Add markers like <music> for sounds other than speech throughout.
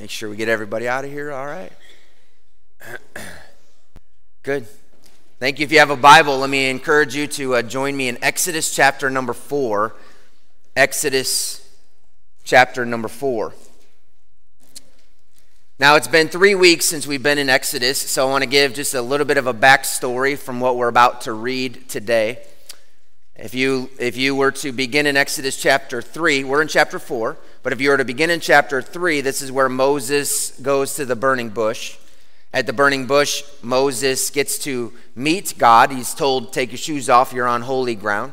Make sure we get everybody out of here. All right. <clears throat> Good. Thank you. If you have a Bible, let me encourage you to uh, join me in Exodus chapter number four. Exodus chapter number four. Now, it's been three weeks since we've been in Exodus, so I want to give just a little bit of a backstory from what we're about to read today. If you, if you were to begin in Exodus chapter 3, we're in chapter 4, but if you were to begin in chapter 3, this is where Moses goes to the burning bush. At the burning bush, Moses gets to meet God. He's told, Take your shoes off, you're on holy ground.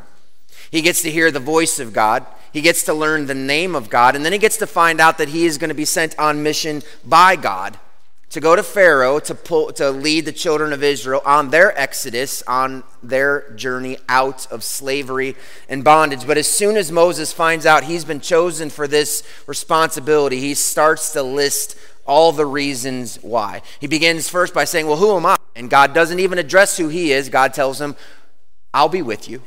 He gets to hear the voice of God. He gets to learn the name of God. And then he gets to find out that he is going to be sent on mission by God to go to Pharaoh to, pull, to lead the children of Israel on their exodus, on their journey out of slavery and bondage. But as soon as Moses finds out he's been chosen for this responsibility, he starts to list all the reasons why. He begins first by saying, Well, who am I? And God doesn't even address who he is. God tells him, I'll be with you.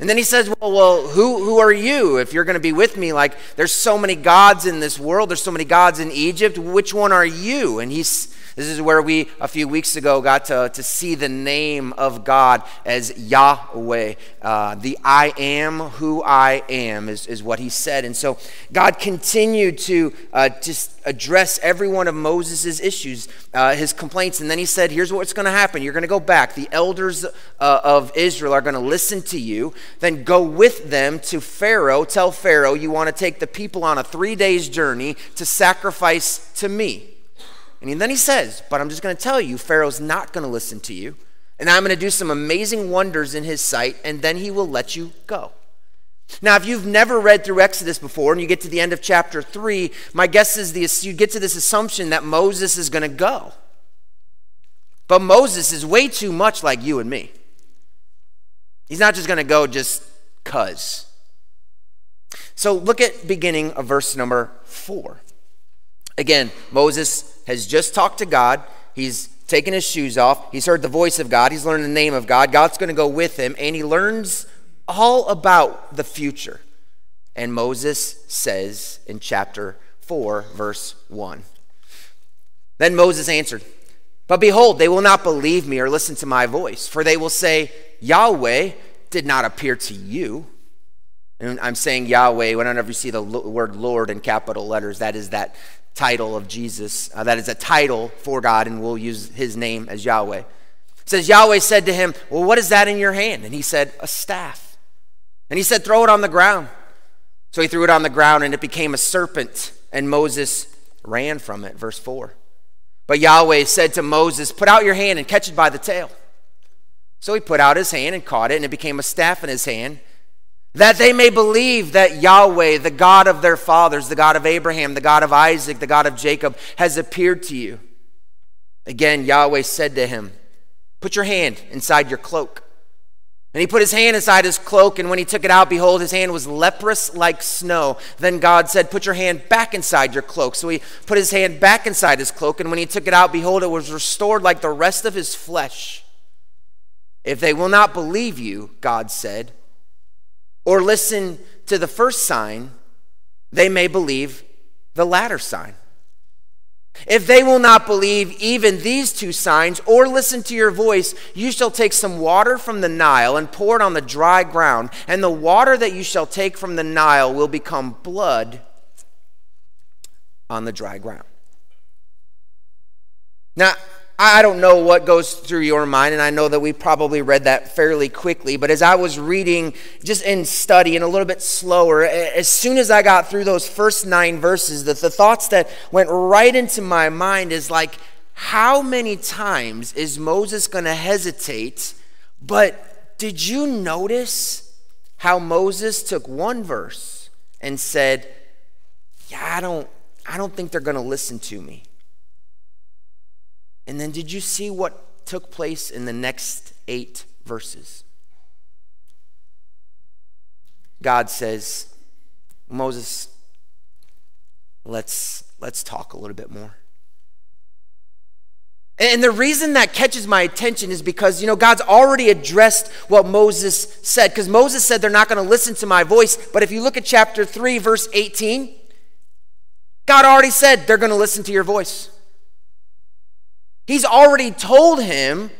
And then he says, Well, well, who, who are you if you're going to be with me? Like, there's so many gods in this world, there's so many gods in Egypt. Which one are you? And he's this is where we, a few weeks ago, got to, to see the name of God as Yahweh. Uh, the I am who I am is, is what he said. And so God continued to uh, just address every one of Moses' issues, uh, his complaints. And then he said, Here's what's going to happen. You're going to go back. The elders uh, of Israel are going to listen to you. Then go with them to Pharaoh. Tell Pharaoh you want to take the people on a three days journey to sacrifice to me. And then he says, But I'm just going to tell you, Pharaoh's not going to listen to you. And I'm going to do some amazing wonders in his sight, and then he will let you go. Now, if you've never read through Exodus before and you get to the end of chapter 3, my guess is the, you get to this assumption that Moses is going to go. But Moses is way too much like you and me. He's not just going to go just cuz. So look at beginning of verse number 4. Again, Moses has just talked to God. He's taken his shoes off. He's heard the voice of God. He's learned the name of God. God's going to go with him, and he learns all about the future. And Moses says in chapter 4, verse 1 Then Moses answered, But behold, they will not believe me or listen to my voice, for they will say, Yahweh did not appear to you. And I'm saying Yahweh, whenever you see the word Lord in capital letters, that is that title of Jesus. Uh, that is a title for God, and we'll use his name as Yahweh. It says, Yahweh said to him, Well, what is that in your hand? And he said, A staff. And he said, Throw it on the ground. So he threw it on the ground, and it became a serpent, and Moses ran from it. Verse 4. But Yahweh said to Moses, Put out your hand and catch it by the tail. So he put out his hand and caught it, and it became a staff in his hand that they may believe that Yahweh, the God of their fathers, the God of Abraham, the God of Isaac, the God of Jacob, has appeared to you. Again, Yahweh said to him, Put your hand inside your cloak. And he put his hand inside his cloak, and when he took it out, behold, his hand was leprous like snow. Then God said, Put your hand back inside your cloak. So he put his hand back inside his cloak, and when he took it out, behold, it was restored like the rest of his flesh. If they will not believe you, God said, or listen to the first sign, they may believe the latter sign. If they will not believe even these two signs or listen to your voice, you shall take some water from the Nile and pour it on the dry ground, and the water that you shall take from the Nile will become blood on the dry ground. Now, I don't know what goes through your mind, and I know that we probably read that fairly quickly, but as I was reading, just in study and a little bit slower, as soon as I got through those first nine verses, the, the thoughts that went right into my mind is like, how many times is Moses going to hesitate? But did you notice how Moses took one verse and said, Yeah, I don't, I don't think they're going to listen to me. And then did you see what took place in the next eight verses? God says, Moses, let's, let's talk a little bit more. And the reason that catches my attention is because, you know, God's already addressed what Moses said. Because Moses said they're not going to listen to my voice. But if you look at chapter 3, verse 18, God already said they're going to listen to your voice. He's already told him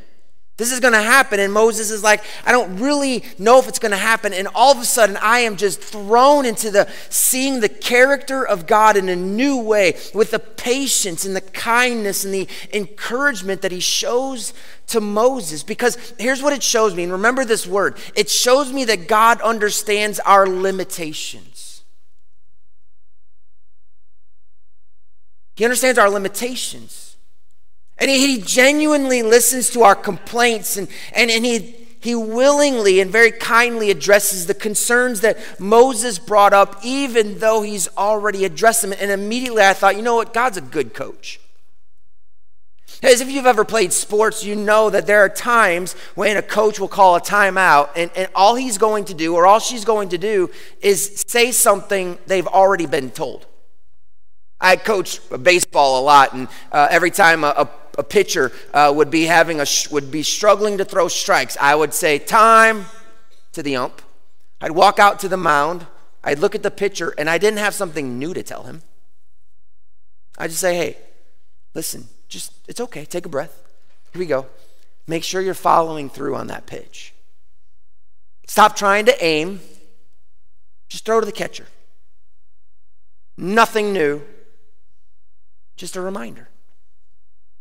this is going to happen. And Moses is like, I don't really know if it's going to happen. And all of a sudden, I am just thrown into the seeing the character of God in a new way with the patience and the kindness and the encouragement that he shows to Moses. Because here's what it shows me. And remember this word it shows me that God understands our limitations. He understands our limitations. And he, he genuinely listens to our complaints and, and, and he, he willingly and very kindly addresses the concerns that Moses brought up, even though he's already addressed them. And immediately I thought, you know what? God's a good coach. As if you've ever played sports, you know that there are times when a coach will call a timeout, and, and all he's going to do or all she's going to do is say something they've already been told. I coach baseball a lot, and uh, every time a, a a pitcher uh, would be having a would be struggling to throw strikes, I would say time to the ump. I'd walk out to the mound. I'd look at the pitcher, and I didn't have something new to tell him. I just say, hey, listen, just it's okay. Take a breath. Here we go. Make sure you're following through on that pitch. Stop trying to aim. Just throw to the catcher. Nothing new. Just a reminder.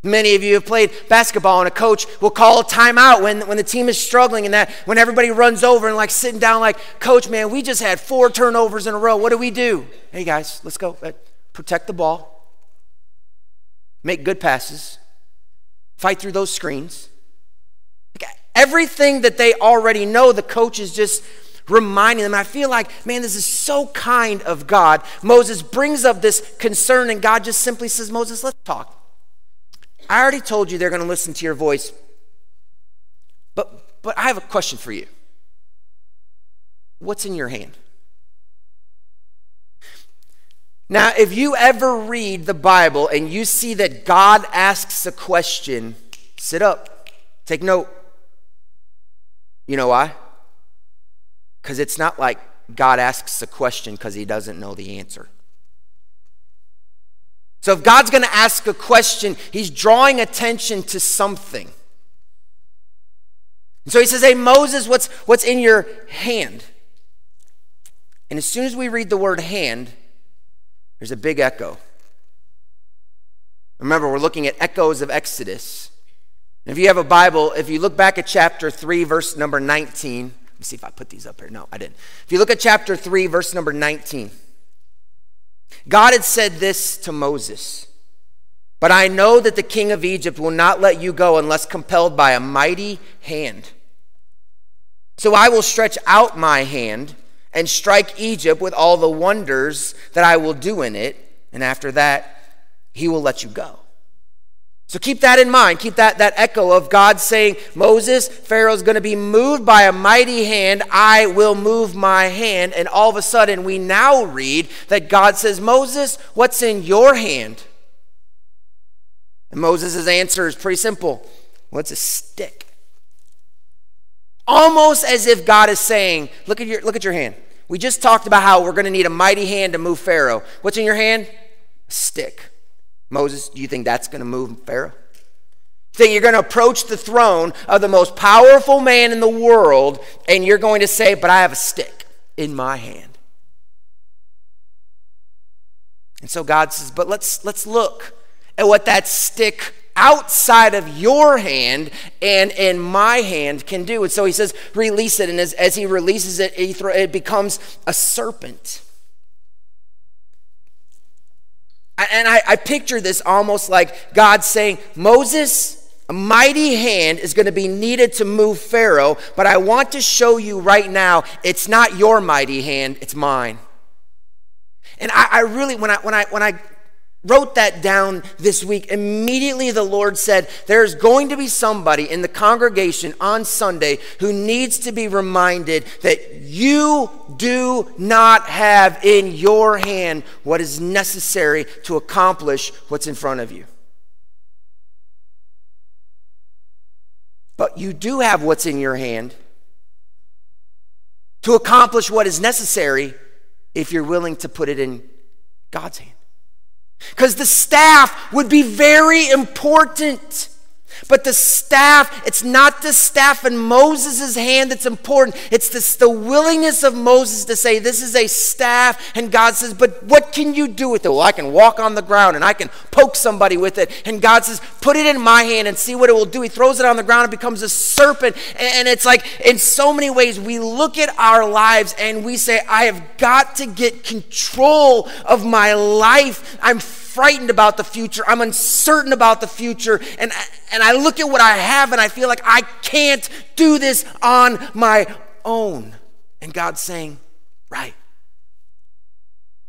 Many of you have played basketball, and a coach will call a timeout when, when the team is struggling, and that when everybody runs over and like sitting down, like, Coach, man, we just had four turnovers in a row. What do we do? Hey, guys, let's go. Uh, protect the ball, make good passes, fight through those screens. Everything that they already know, the coach is just reminding them. I feel like, man, this is so kind of God. Moses brings up this concern, and God just simply says, Moses, let's talk. I already told you they're going to listen to your voice. But, but I have a question for you. What's in your hand? Now, if you ever read the Bible and you see that God asks a question, sit up, take note. You know why? Because it's not like God asks a question because he doesn't know the answer. So if God's going to ask a question, he's drawing attention to something. And so he says, Hey, Moses, what's, what's in your hand? And as soon as we read the word hand, there's a big echo. Remember, we're looking at echoes of Exodus. And if you have a Bible, if you look back at chapter 3, verse number 19, let me see if I put these up here. No, I didn't. If you look at chapter 3, verse number 19. God had said this to Moses But I know that the king of Egypt will not let you go unless compelled by a mighty hand. So I will stretch out my hand and strike Egypt with all the wonders that I will do in it, and after that, he will let you go. So keep that in mind. Keep that, that echo of God saying, Moses, Pharaoh's going to be moved by a mighty hand. I will move my hand. And all of a sudden, we now read that God says, Moses, what's in your hand? And Moses' answer is pretty simple What's a stick? Almost as if God is saying, look at your, look at your hand. We just talked about how we're going to need a mighty hand to move Pharaoh. What's in your hand? A stick. Moses, do you think that's going to move Pharaoh? Think you're going to approach the throne of the most powerful man in the world and you're going to say, But I have a stick in my hand. And so God says, But let's, let's look at what that stick outside of your hand and in my hand can do. And so he says, Release it. And as, as he releases it, it becomes a serpent. And I, I picture this almost like God saying, Moses, a mighty hand is going to be needed to move Pharaoh, but I want to show you right now it's not your mighty hand, it's mine. And I, I really, when I, when, I, when I wrote that down this week, immediately the Lord said, There's going to be somebody in the congregation on Sunday who needs to be reminded that you do not have in your hand what is necessary to accomplish what's in front of you. But you do have what's in your hand to accomplish what is necessary if you're willing to put it in God's hand. Because the staff would be very important. But the staff, it's not the staff in Moses' hand that's important. It's this, the willingness of Moses to say, This is a staff. And God says, But what can you do with it? Well, I can walk on the ground and I can poke somebody with it. And God says, Put it in my hand and see what it will do. He throws it on the ground, it becomes a serpent. And it's like, in so many ways, we look at our lives and we say, I have got to get control of my life. I'm frightened about the future. I'm uncertain about the future. And, and I look at what I have and I feel like I can't do this on my own. And God's saying, right,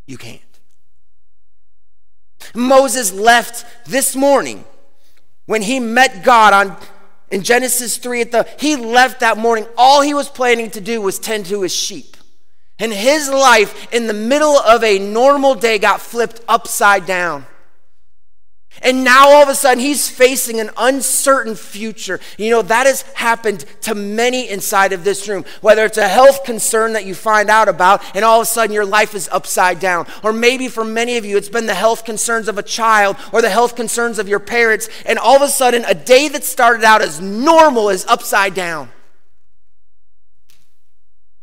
you can't. Moses left this morning when he met God on in Genesis 3 at the he left that morning all he was planning to do was tend to his sheep. And his life in the middle of a normal day got flipped upside down. And now all of a sudden he's facing an uncertain future. You know, that has happened to many inside of this room. Whether it's a health concern that you find out about and all of a sudden your life is upside down. Or maybe for many of you it's been the health concerns of a child or the health concerns of your parents. And all of a sudden a day that started out as normal is upside down.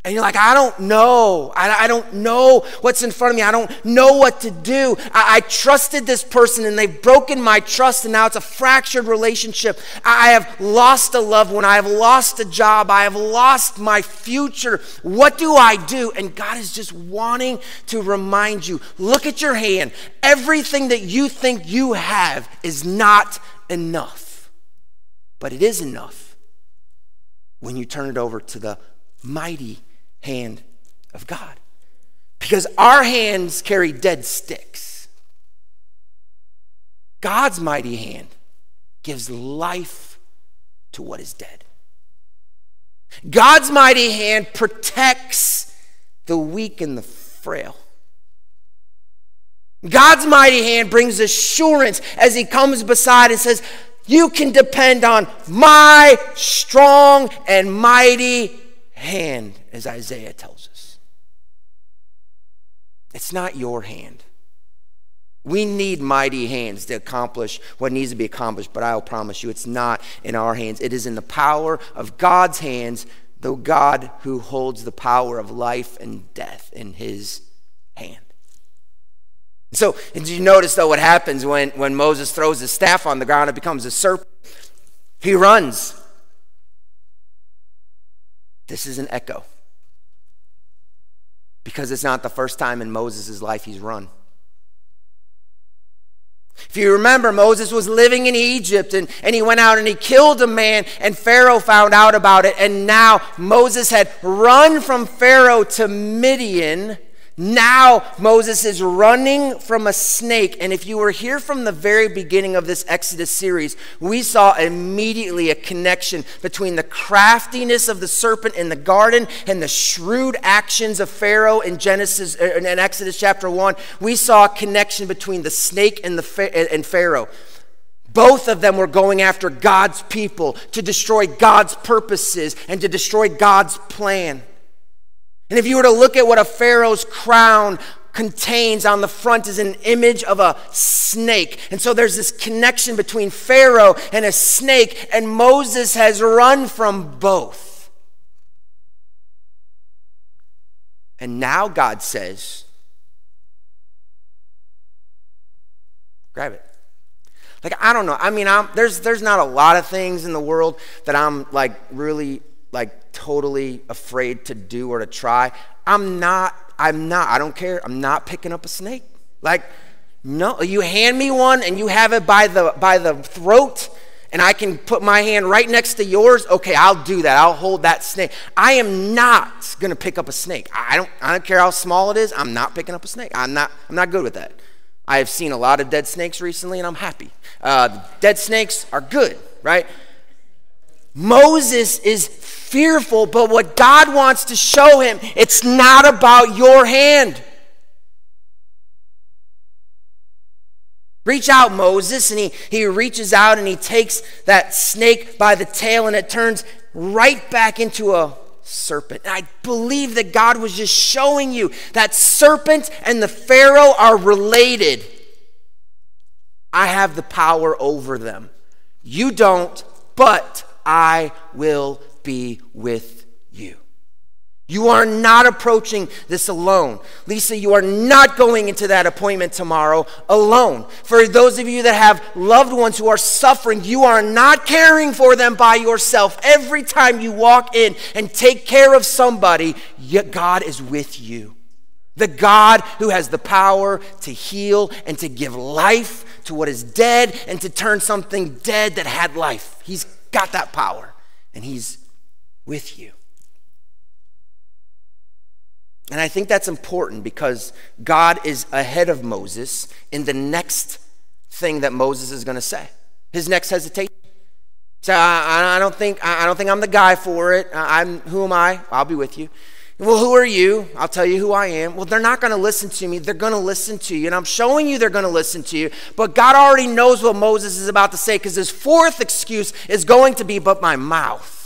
And you're like, I don't know. I, I, don't know what's in front of me. I don't know what to do. I, I, trusted this person and they've broken my trust, and now it's a fractured relationship. I, I have lost a loved one. I have lost a job. I have lost my future. What do I do? And God is just wanting to remind you look at your hand. Everything that you think you have is not enough, but it is enough when you turn it over to the mighty hand of God. Because our hands carry dead sticks. God's mighty hand gives life to what is dead. God's mighty hand protects the weak and the frail. God's mighty hand brings assurance as he comes beside and says, You can depend on my strong and mighty hand, as Isaiah tells us. It's not your hand. We need mighty hands to accomplish what needs to be accomplished, but I'll promise you it's not in our hands. It is in the power of God's hands, the God who holds the power of life and death in his hand. So, did you notice though what happens when, when Moses throws his staff on the ground? It becomes a serpent. He runs. This is an echo. Because it's not the first time in Moses' life he's run. If you remember, Moses was living in Egypt and, and he went out and he killed a man, and Pharaoh found out about it. And now Moses had run from Pharaoh to Midian now Moses is running from a snake. And if you were here from the very beginning of this Exodus series, we saw immediately a connection between the craftiness of the serpent in the garden and the shrewd actions of Pharaoh in Genesis uh, in Exodus chapter 1. We saw a connection between the snake and the and Pharaoh. Both of them were going after God's people to destroy God's purposes and to destroy God's plan. And if you were to look at what a Pharaoh's crown contains on the front is an image of a snake. And so there's this connection between Pharaoh and a snake, and Moses has run from both. And now God says, grab it. Like I don't know. I mean, I'm, there's there's not a lot of things in the world that I'm like really like totally afraid to do or to try. I'm not, I'm not, I don't care. I'm not picking up a snake. Like, no, you hand me one and you have it by the by the throat and I can put my hand right next to yours, okay, I'll do that. I'll hold that snake. I am not going to pick up a snake. I don't I don't care how small it is. I'm not picking up a snake. I'm not I'm not good with that. I have seen a lot of dead snakes recently and I'm happy. Uh, dead snakes are good, right? Moses is fearful, but what God wants to show him, it's not about your hand. Reach out, Moses. And he, he reaches out and he takes that snake by the tail and it turns right back into a serpent. And I believe that God was just showing you that serpent and the Pharaoh are related. I have the power over them. You don't, but I will be with you. You are not approaching this alone. Lisa, you are not going into that appointment tomorrow alone. For those of you that have loved ones who are suffering, you are not caring for them by yourself. Every time you walk in and take care of somebody, God is with you. The God who has the power to heal and to give life to what is dead and to turn something dead that had life. He's got that power and He's with you. And I think that's important because God is ahead of Moses in the next thing that Moses is going to say. His next hesitation. So I, I, don't think I don't think I'm the guy for it. I'm who am I? I'll be with you. Well, who are you? I'll tell you who I am. Well, they're not going to listen to me. They're going to listen to you. And I'm showing you they're going to listen to you. But God already knows what Moses is about to say because his fourth excuse is going to be, but my mouth.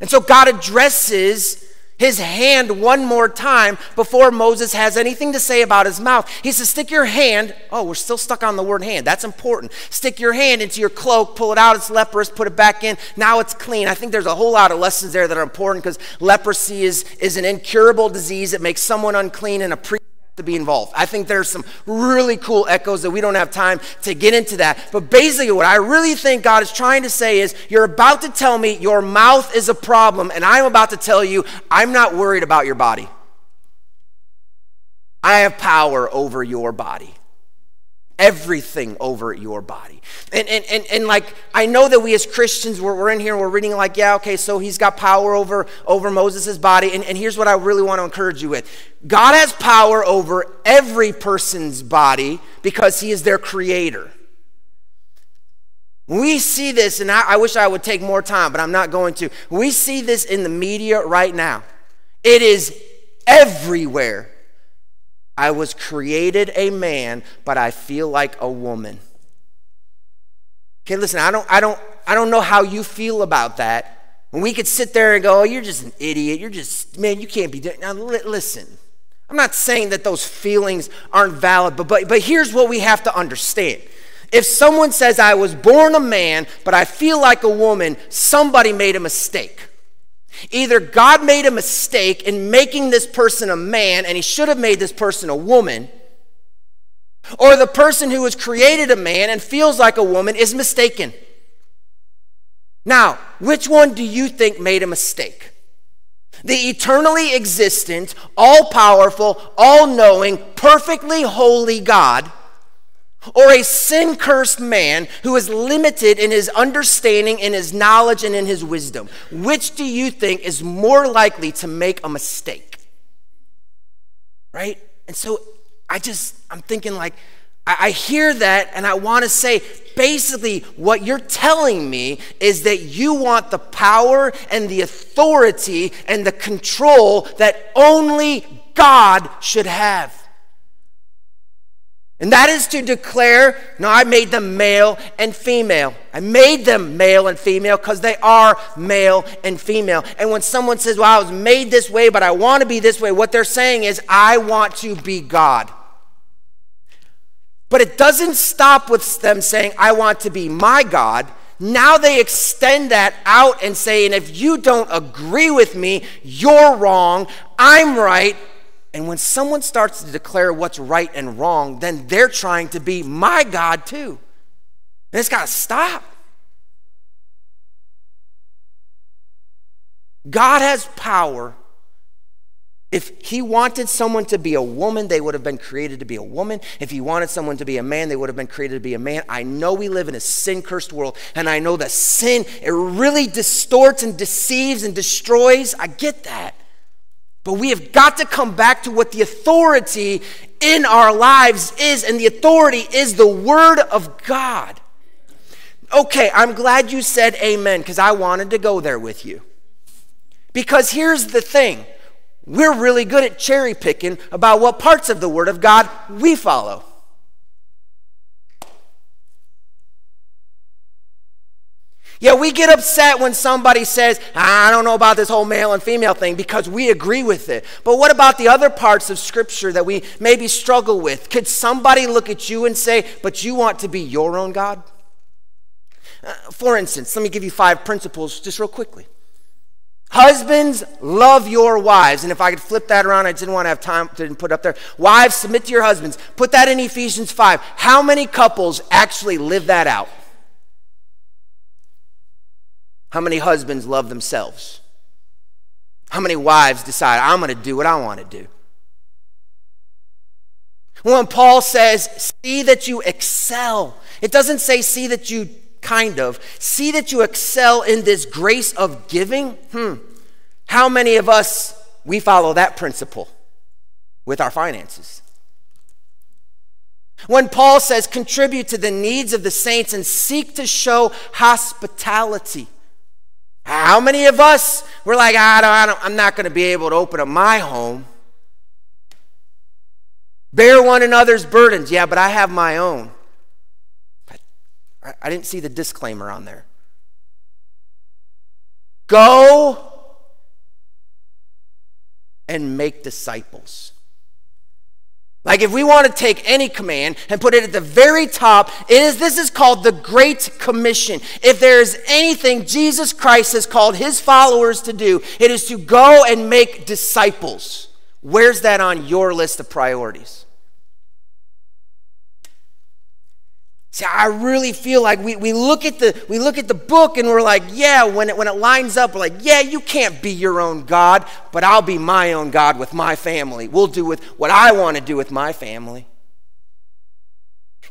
And so God addresses his hand one more time before Moses has anything to say about his mouth. He says, Stick your hand. Oh, we're still stuck on the word hand. That's important. Stick your hand into your cloak, pull it out. It's leprous, put it back in. Now it's clean. I think there's a whole lot of lessons there that are important because leprosy is, is an incurable disease. It makes someone unclean and a to be involved. I think there's some really cool echoes that we don't have time to get into that. But basically, what I really think God is trying to say is you're about to tell me your mouth is a problem, and I'm about to tell you I'm not worried about your body. I have power over your body everything over your body. And, and, and, and like, I know that we as Christians, we're, we're in here we're reading like, yeah, okay, so he's got power over, over Moses' body. And, and here's what I really want to encourage you with God has power over every person's body because he is their creator. We see this, and I, I wish I would take more time, but I'm not going to. We see this in the media right now. It is everywhere. I was created a man, but I feel like a woman. Okay, listen, I don't, I don't, I don't know how you feel about that. And we could sit there and go, oh, you're just an idiot. You're just, man, you can't be doing. Now, li- listen, I'm not saying that those feelings aren't valid, but, but, but here's what we have to understand. If someone says, I was born a man, but I feel like a woman, somebody made a mistake. Either God made a mistake in making this person a man and he should have made this person a woman, or the person who was created a man and feels like a woman is mistaken. Now, which one do you think made a mistake? The eternally existent, all powerful, all knowing, perfectly holy God or a sin cursed man who is limited in his understanding, in his knowledge, and in his wisdom? Which do you think is more likely to make a mistake? Right? And so I just, I'm thinking like, I hear that and I want to say basically what you're telling me is that you want the power and the authority and the control that only God should have. And that is to declare, no, I made them male and female. I made them male and female because they are male and female. And when someone says, well, I was made this way, but I want to be this way, what they're saying is, I want to be God. But it doesn't stop with them saying, I want to be my God. Now they extend that out and say, and if you don't agree with me, you're wrong, I'm right, and when someone starts to declare what's right and wrong, then they're trying to be my God too. And it's got to stop. God has power. If he wanted someone to be a woman, they would have been created to be a woman. If he wanted someone to be a man, they would have been created to be a man. I know we live in a sin cursed world, and I know that sin, it really distorts and deceives and destroys. I get that. But we have got to come back to what the authority in our lives is, and the authority is the Word of God. Okay, I'm glad you said amen because I wanted to go there with you. Because here's the thing we're really good at cherry picking about what parts of the Word of God we follow. Yeah, we get upset when somebody says, I don't know about this whole male and female thing because we agree with it. But what about the other parts of Scripture that we maybe struggle with? Could somebody look at you and say, But you want to be your own God? Uh, for instance, let me give you five principles just real quickly. Husbands, love your wives. And if I could flip that around, I didn't want to have time to put up there. Wives, submit to your husbands. Put that in Ephesians 5. How many couples actually live that out? How many husbands love themselves? How many wives decide, I'm going to do what I want to do? When Paul says, see that you excel, it doesn't say, see that you kind of, see that you excel in this grace of giving. Hmm. How many of us, we follow that principle with our finances? When Paul says, contribute to the needs of the saints and seek to show hospitality. How many of us were like, I don't, I don't, I'm not going to be able to open up my home? Bear one another's burdens. Yeah, but I have my own. I, I didn't see the disclaimer on there. Go and make disciples. Like if we want to take any command and put it at the very top, it is this is called the Great Commission. If there is anything Jesus Christ has called his followers to do, it is to go and make disciples. Where's that on your list of priorities? See, I really feel like we, we look at the we look at the book and we're like, yeah, when it when it lines up, we're like, yeah, you can't be your own God, but I'll be my own God with my family. We'll do with what I want to do with my family.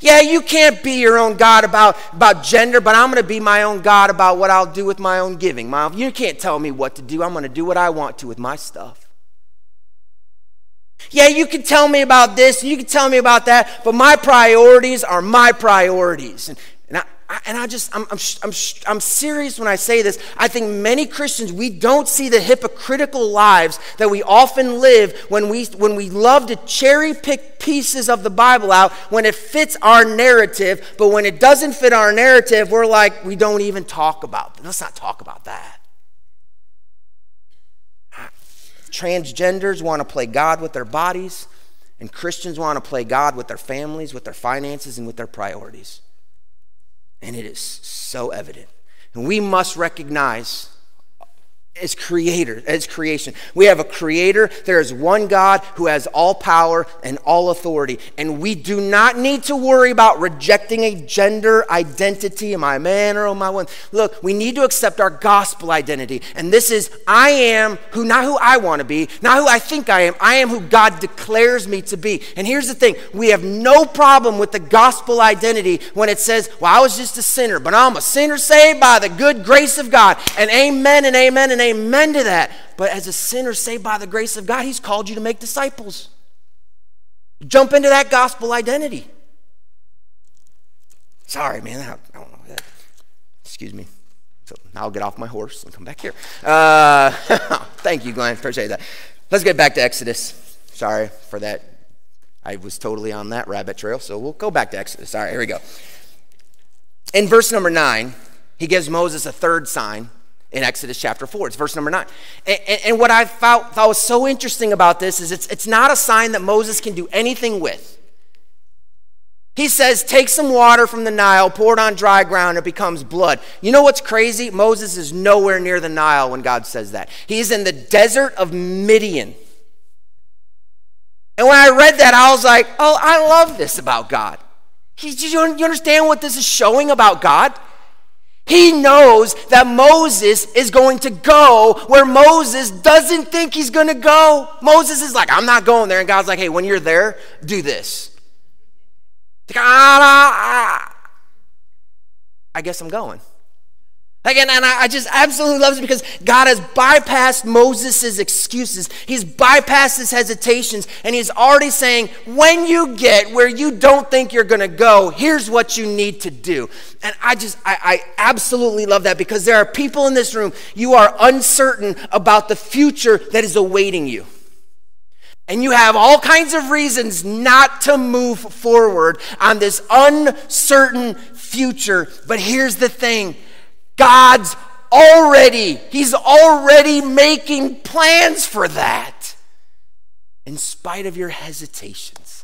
Yeah, you can't be your own God about, about gender, but I'm going to be my own God about what I'll do with my own giving. My, you can't tell me what to do. I'm going to do what I want to with my stuff. Yeah, you can tell me about this, you can tell me about that, but my priorities are my priorities. And, and I, I, and I just, I'm, I'm, I'm, I'm serious when I say this. I think many Christians, we don't see the hypocritical lives that we often live when we, when we love to cherry pick pieces of the Bible out when it fits our narrative, but when it doesn't fit our narrative, we're like, we don't even talk about it. Let's not talk about that. Transgenders want to play God with their bodies, and Christians want to play God with their families, with their finances, and with their priorities. And it is so evident. And we must recognize as creator, as creation. We have a creator. There is one God who has all power and all authority. And we do not need to worry about rejecting a gender identity. Am I a man or am I woman? Look, we need to accept our gospel identity. And this is I am who not who I want to be, not who I think I am. I am who God declares me to be. And here's the thing we have no problem with the gospel identity when it says, Well, I was just a sinner, but I'm a sinner saved by the good grace of God. And amen and amen and amen amen to that. But as a sinner saved by the grace of God, He's called you to make disciples. Jump into that gospel identity. Sorry, man. I, don't know. Excuse me. So I'll get off my horse and come back here. Uh, <laughs> thank you, Glenn. Appreciate that. Let's get back to Exodus. Sorry for that. I was totally on that rabbit trail, so we'll go back to Exodus. All right, here we go. In verse number nine, he gives Moses a third sign in Exodus chapter 4. It's verse number 9. And, and, and what I thought, thought was so interesting about this is it's, it's not a sign that Moses can do anything with. He says, Take some water from the Nile, pour it on dry ground, it becomes blood. You know what's crazy? Moses is nowhere near the Nile when God says that. He's in the desert of Midian. And when I read that, I was like, Oh, I love this about God. Do you understand what this is showing about God? He knows that Moses is going to go where Moses doesn't think he's going to go. Moses is like, I'm not going there. And God's like, hey, when you're there, do this. Like, ah, ah. I guess I'm going. Again, and I, I just absolutely love it because God has bypassed Moses' excuses. He's bypassed his hesitations, and he's already saying, when you get where you don't think you're going to go, here's what you need to do. And I just, I, I absolutely love that because there are people in this room, you are uncertain about the future that is awaiting you. And you have all kinds of reasons not to move forward on this uncertain future. But here's the thing God's already, He's already making plans for that in spite of your hesitations.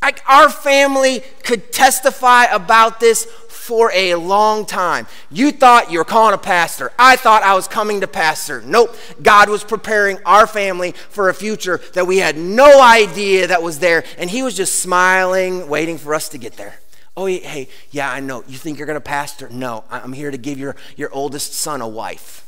Like our family could testify about this for a long time. You thought you were calling a pastor. I thought I was coming to pastor. Nope. God was preparing our family for a future that we had no idea that was there. And He was just smiling, waiting for us to get there. Oh, hey, yeah, I know. You think you're going to pastor? No, I'm here to give your, your oldest son a wife.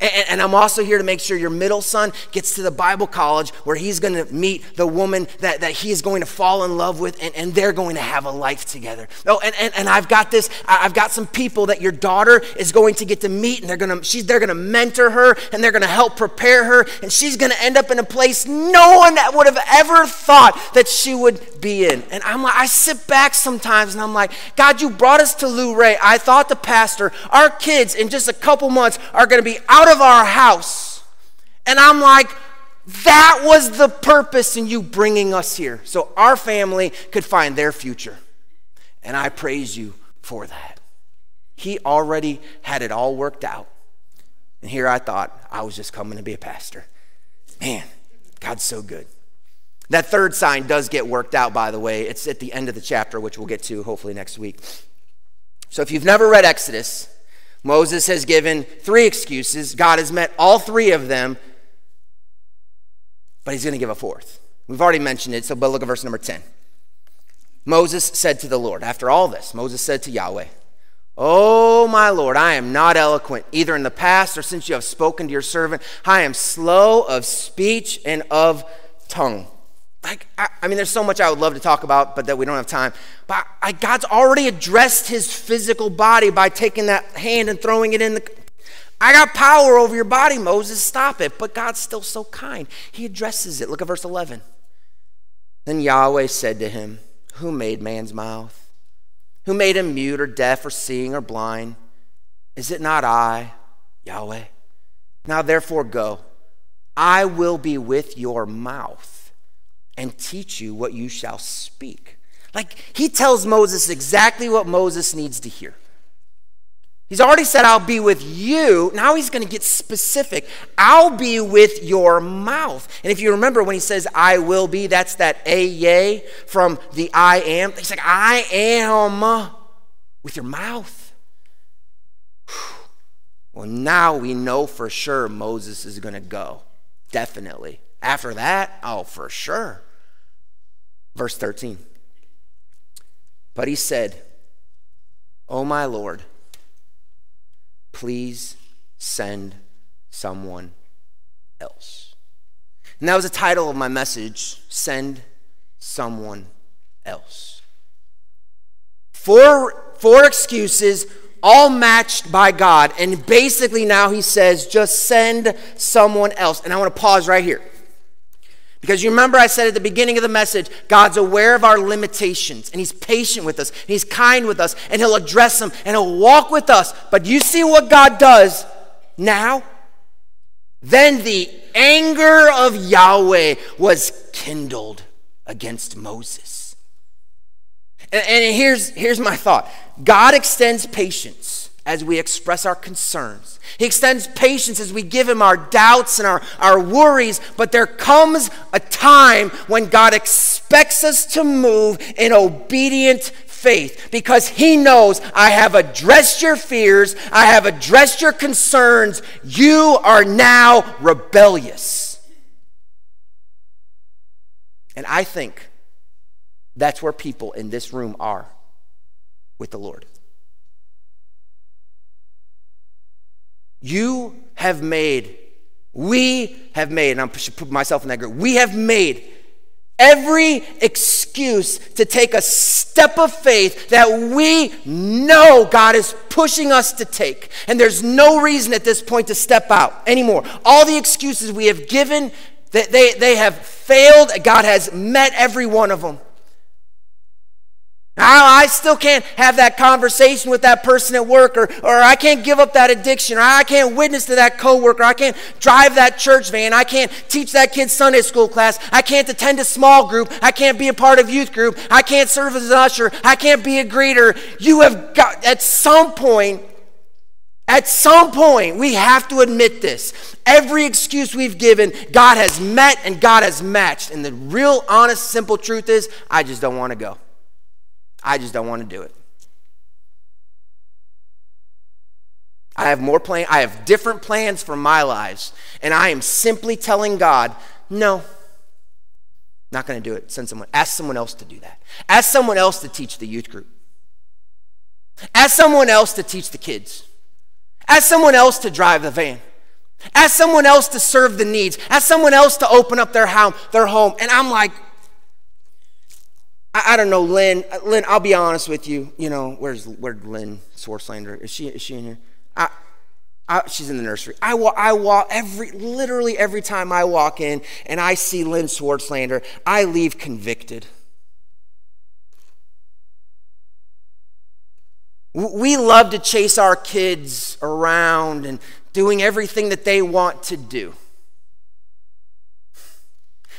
And, and, I'm also here to make sure your middle son gets to the Bible college where he's going to meet the woman that, that he is going to fall in love with, and, and they're going to have a life together. Oh, and, and, and I've got this, I've got some people that your daughter is going to get to meet, and they're going to, she's, they're going to mentor her, and they're going to help prepare her, and she's going to end up in a place no one would have ever thought that she would be in. And I'm like, I sit back sometimes, and I'm like, God, you brought us to Luray. I thought the pastor, our kids in just a couple months are going to be out of our house. And I'm like, that was the purpose in you bringing us here. So our family could find their future. And I praise you for that. He already had it all worked out. And here I thought I was just coming to be a pastor. Man, God's so good. That third sign does get worked out, by the way. It's at the end of the chapter, which we'll get to hopefully next week. So if you've never read Exodus, Moses has given three excuses. God has met all three of them, but he's going to give a fourth. We've already mentioned it, so but look at verse number 10. Moses said to the Lord, after all this, Moses said to Yahweh, Oh, my Lord, I am not eloquent, either in the past or since you have spoken to your servant. I am slow of speech and of tongue like I, I, mean there's so much i would love to talk about but that we don't have time. But I, god's already addressed his physical body by taking that hand and throwing it in the i got power over your body moses. Stop it. But god's still so kind. He addresses it. Look at verse 11 then yahweh said to him who made man's mouth? Who made him mute or deaf or seeing or blind? Is it not i yahweh? Now therefore go. I will be with your mouth and teach you what you shall speak. Like he tells Moses exactly what Moses needs to hear. He's already said, I'll be with you. Now he's going to get specific. I'll be with your mouth. And if you remember when he says, I will be, that's that Ehyeh from the I am. He's like, I am with your mouth. Well, now we know for sure Moses is going to go. Definitely. After that, oh, for sure. Verse 13. But he said, Oh, my Lord, please send someone else. And that was the title of my message Send Someone Else. Four, four excuses, all matched by God. And basically, now he says, just send someone else. And I want to pause right here. Because you remember, I said at the beginning of the message, God's aware of our limitations and He's patient with us, and He's kind with us, and He'll address them and He'll walk with us. But you see what God does now? Then the anger of Yahweh was kindled against Moses. And, and here's, here's my thought God extends patience as we express our concerns he extends patience as we give him our doubts and our, our worries, but there comes a time when God expects us to move in obedient faith because he knows I have addressed your fears, I have addressed your concerns. You are now rebellious. And I think that's where people in this room are with the Lord. You have made, we have made, and I should put myself in that group, we have made every excuse to take a step of faith that we know God is pushing us to take. And there's no reason at this point to step out anymore. All the excuses we have given, they, they, they have failed. God has met every one of them. I still can't have that conversation with that person at work, or, or I can't give up that addiction, or I can't witness to that coworker, I can't drive that church van, I can't teach that kid Sunday school class, I can't attend a small group, I can't be a part of youth group, I can't serve as an usher, I can't be a greeter. You have got, at some point, At some point, we have to admit this. Every excuse we've given, God has met and God has matched. And the real, honest, simple truth is, I just don't want to go. I just don't want to do it. I have more plan. I have different plans for my lives, and I am simply telling God, no, not going to do it. Send someone. Ask someone else to do that. Ask someone else to teach the youth group. Ask someone else to teach the kids. Ask someone else to drive the van. Ask someone else to serve the needs. Ask someone else to open up their home. Their home. And I'm like, I, I don't know, Lynn. Lynn, I'll be honest with you. You know, where's where's Lynn Swartzlander? Is she is she in here? I, I, she's in the nursery. I walk, I walk every, literally every time I walk in and I see Lynn Swartzlander, I leave convicted. We love to chase our kids around and doing everything that they want to do.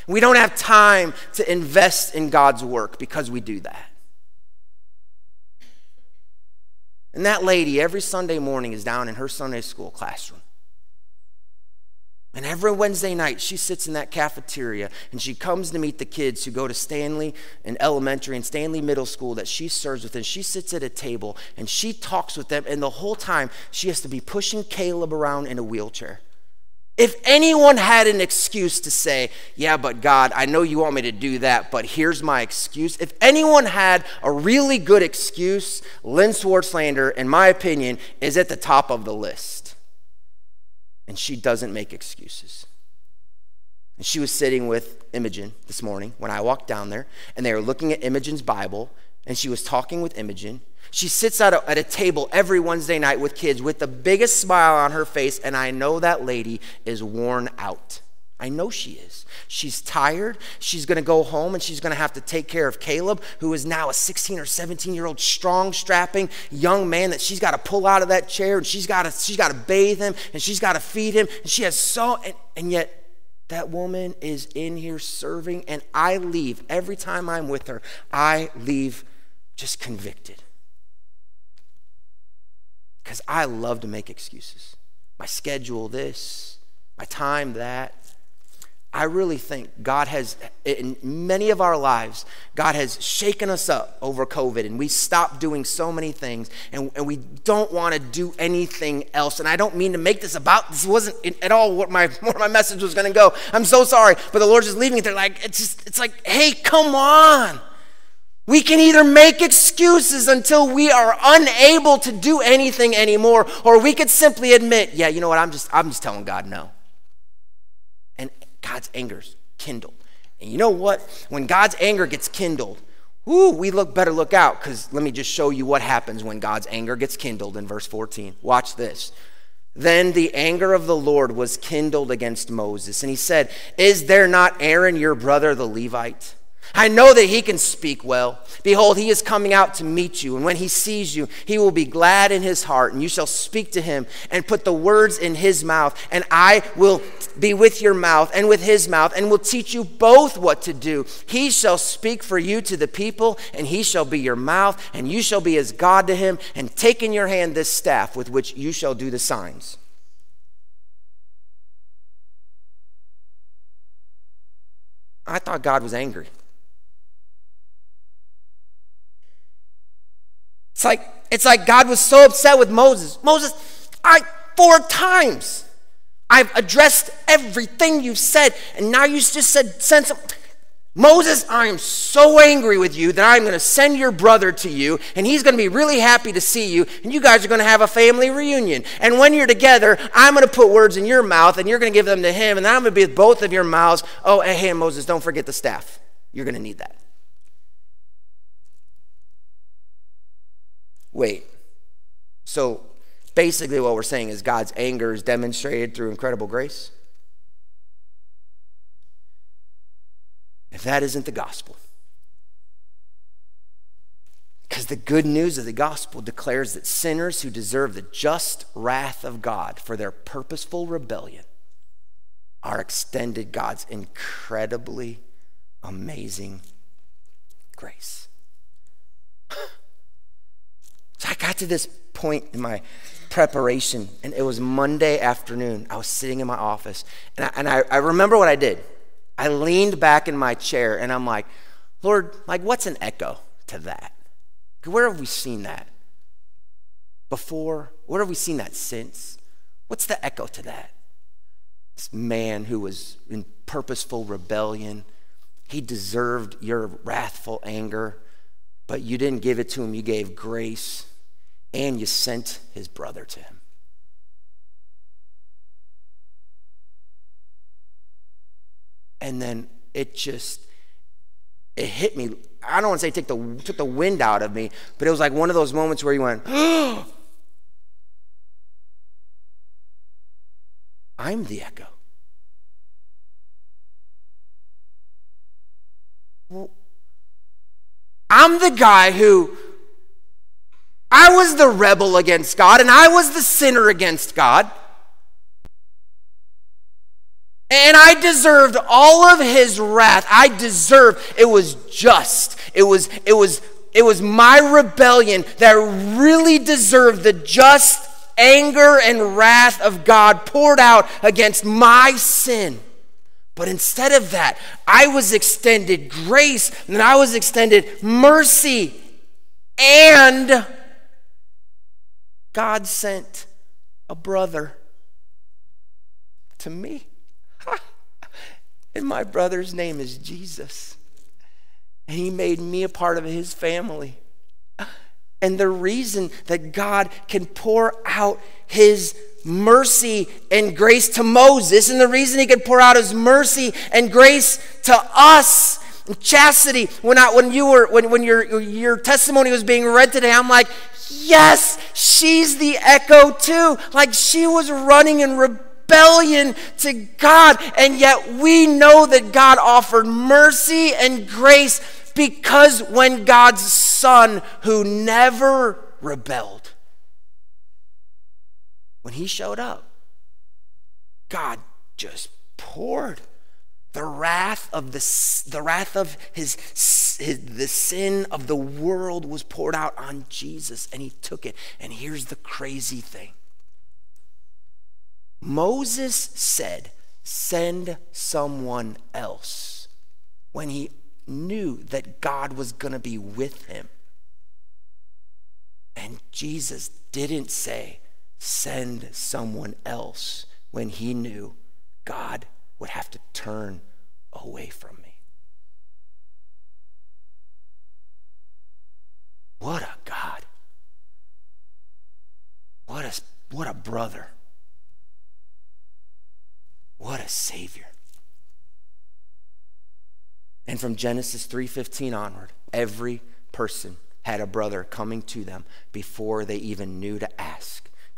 We don't have time to invest in God's work because we do that. And that lady, every Sunday morning, is down in her Sunday school classroom. And every Wednesday night, she sits in that cafeteria and she comes to meet the kids who go to Stanley and elementary and Stanley Middle School that she serves with. And she sits at a table and she talks with them. And the whole time, she has to be pushing Caleb around in a wheelchair. If anyone had an excuse to say, Yeah, but God, I know you want me to do that, but here's my excuse. If anyone had a really good excuse, Lynn Swartzlander, in my opinion, is at the top of the list. And she doesn't make excuses. And she was sitting with Imogen this morning when I walked down there, and they were looking at Imogen's Bible, and she was talking with Imogen. She sits at a, at a table every Wednesday night with kids with the biggest smile on her face, and I know that lady is worn out. I know she is. She's tired. She's going to go home and she's going to have to take care of Caleb, who is now a 16 or 17 year old strong, strapping young man that she's got to pull out of that chair and she's got to she's got to bathe him and she's got to feed him. And she has so and, and yet that woman is in here serving and I leave every time I'm with her. I leave just convicted because I love to make excuses. My schedule, this, my time, that. I really think God has, in many of our lives, God has shaken us up over COVID and we stopped doing so many things and, and we don't want to do anything else. And I don't mean to make this about, this wasn't at all what my, <laughs> where my message was going to go. I'm so sorry, but the Lord's just leaving it there like, it's just, it's like, hey, come on. We can either make excuses until we are unable to do anything anymore, or we could simply admit, yeah, you know what, I'm just, I'm just telling God no. God's anger's kindled. And you know what? When God's anger gets kindled, ooh, we look better look out, because let me just show you what happens when God's anger gets kindled in verse 14. Watch this. Then the anger of the Lord was kindled against Moses, and he said, Is there not Aaron your brother the Levite? I know that he can speak well. Behold, he is coming out to meet you, and when he sees you, he will be glad in his heart, and you shall speak to him and put the words in his mouth, and I will be with your mouth and with his mouth, and will teach you both what to do. He shall speak for you to the people, and he shall be your mouth, and you shall be as God to him, and take in your hand this staff with which you shall do the signs. I thought God was angry. It's like, it's like God was so upset with Moses. Moses, I, four times, I've addressed everything you've said, and now you just said, send some. Moses, I am so angry with you that I'm going to send your brother to you, and he's going to be really happy to see you, and you guys are going to have a family reunion. And when you're together, I'm going to put words in your mouth, and you're going to give them to him, and I'm going to be with both of your mouths. Oh, hey, Moses, don't forget the staff. You're going to need that. Wait. So basically, what we're saying is God's anger is demonstrated through incredible grace? If that isn't the gospel, because the good news of the gospel declares that sinners who deserve the just wrath of God for their purposeful rebellion are extended God's incredibly amazing grace. So I got to this point in my preparation, and it was Monday afternoon. I was sitting in my office, and I, and I, I remember what I did. I leaned back in my chair, and I'm like, Lord, like, what's an echo to that? Where have we seen that before? Where have we seen that since? What's the echo to that? This man who was in purposeful rebellion, he deserved your wrathful anger, but you didn't give it to him. You gave grace, and you sent his brother to him. And then it just it hit me. I don't want to say take the took the wind out of me, but it was like one of those moments where you went, oh, <gasps> I'm the echo. I'm the guy who I was the rebel against God and I was the sinner against God. And I deserved all of his wrath. I deserved it was just. It was it was it was my rebellion that really deserved the just anger and wrath of God poured out against my sin. But instead of that, I was extended grace and I was extended mercy. And God sent a brother to me. <laughs> and my brother's name is Jesus. And he made me a part of his family. And the reason that God can pour out his mercy and grace to Moses, and the reason he could pour out his mercy and grace to us, chastity, when I when you were when, when your your testimony was being read today, I'm like, yes, she's the echo too. Like she was running in rebellion to God, and yet we know that God offered mercy and grace because when God's son, who never rebelled, when he showed up, God just poured the wrath of the, the wrath of his, his, the sin of the world was poured out on jesus and he took it and here's the crazy thing moses said send someone else when he knew that God was going to be with him. And Jesus didn't say, send someone else when he knew God would have to turn away from me. What a God. What a, what a brother. What a Savior. And from Genesis 3:15 onward, every person had a brother coming to them before they even knew to ask.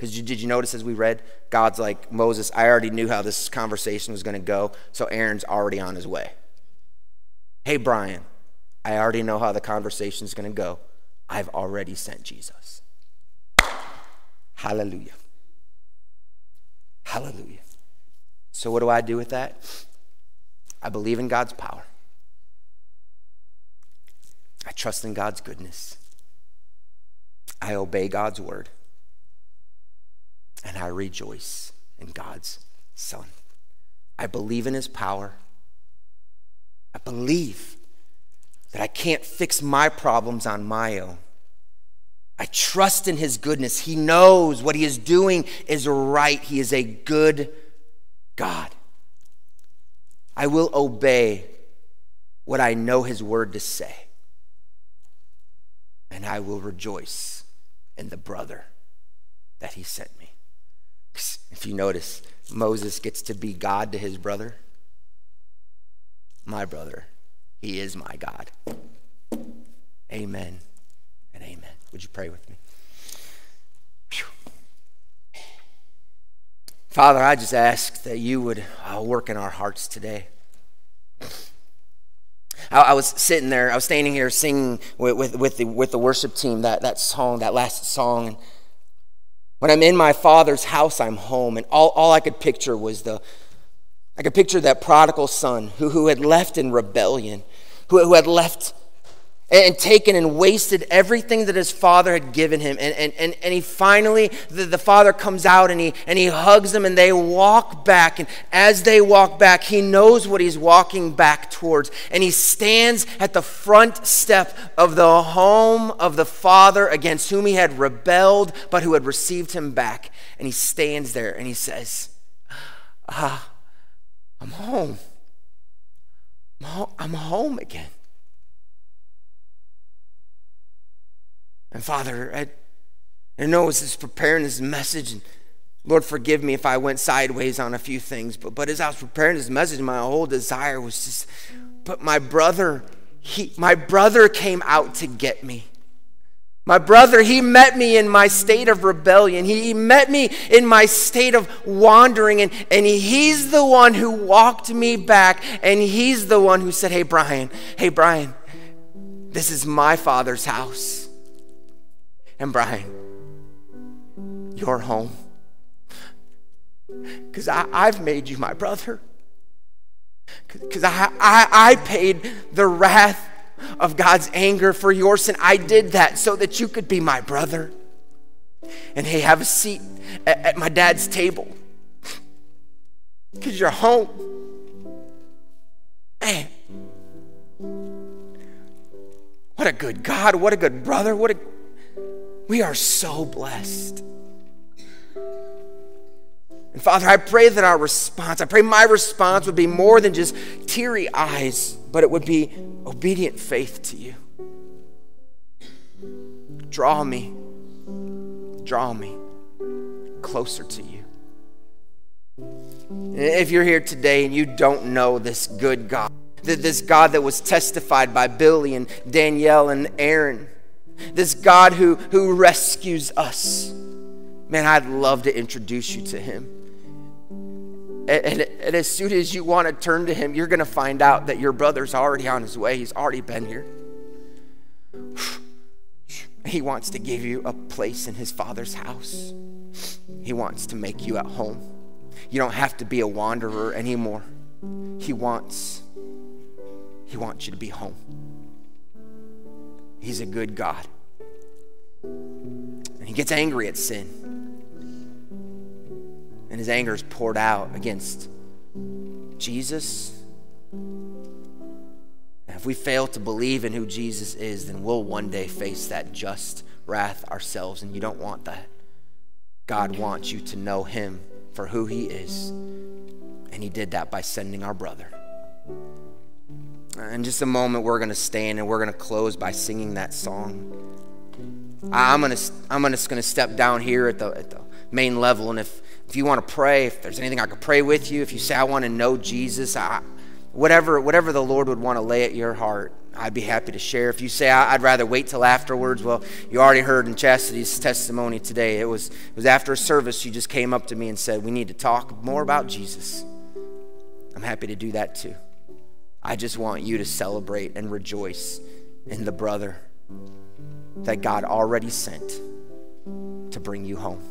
Because did you notice as we read, God's like, Moses, I already knew how this conversation was going to go, so Aaron's already on his way. Hey, Brian, I already know how the conversation is going to go. I've already sent Jesus. Hallelujah. Hallelujah. So, what do I do with that? I believe in God's power. I trust in God's goodness. I obey God's word. And I rejoice in God's Son. I believe in his power. I believe that I can't fix my problems on my own. I trust in his goodness. He knows what he is doing is right. He is a good God. I will obey what I know his word to say and I will rejoice in the brother that he sent me. If you notice, Moses gets to be God to his brother. My brother, he is my God. Amen and amen. Would you pray with me? Whew. Father, I just ask that you would uh, work in our hearts today. I, I, was sitting there, I was standing here singing with, with, with, the, with the worship team that, that song, that last song. And when I'm in my father's house, I'm home. And all, all I could picture was the, I could picture that prodigal son who, who had left in rebellion, who, who had left and taken and wasted everything that his father had given him. And, and, and, and he finally, the, the father comes out and he, and he hugs them and they walk back. And as they walk back, he knows what he's walking back towards. And he stands at the front step of the home of the father against whom he had rebelled, but who had received him back. And he stands there and he says, Ah, I'm home. I'm home again. And Father, I, I know as is preparing this message, and Lord, forgive me if I went sideways on a few things, but, but as I was preparing this message, my whole desire was just, but my brother, he, my brother came out to get me. My brother, he met me in my state of rebellion. He met me in my state of wandering, and, and he's the one who walked me back, and he's the one who said, Hey, Brian, hey, Brian, this is my father's house. And Brian, you're home. Because I've made you my brother. Because I, I, I paid the wrath of God's anger for your sin. I did that so that you could be my brother. And hey, have a seat at, at my dad's table. Because you're home. Man. What a good God. What a good brother. What a we are so blessed. And Father, I pray that our response, I pray my response would be more than just teary eyes, but it would be obedient faith to you. Draw me, draw me closer to you. If you're here today and you don't know this good God, this God that was testified by Billy and Danielle and Aaron, this God who, who rescues us. Man, I'd love to introduce you to him. And, and, and as soon as you want to turn to him, you're going to find out that your brother's already on his way. He's already been here. <sighs> He wants to give you a place in his father's house. He wants to make you at home. You don't have to be a wanderer anymore. He wants he wants you to be home. He's a good God. He gets angry at sin. And his anger is poured out against Jesus. And if we fail to believe in who Jesus is, then we'll one day face that just wrath ourselves. And you don't want that. God wants you to know him for who he is. And he did that by sending our brother. In just a moment, we're going to stand and we're going to close by singing that song. I'm to I'm gonna, going to step down here at the, at the main level, and if, if you want to pray, if there's anything I could pray with you, if you say, I want to know Jesus, I, whatever, whatever the Lord would want to lay at your heart, I'd be happy to share. If you say, I'd rather wait till afterwards, well, you already heard in Chastity's testimony today. It was, it was after a service, she just came up to me and said, We need to talk more about Jesus. I'm happy to do that too. I just want you to celebrate and rejoice in the brother that God already sent to bring you home.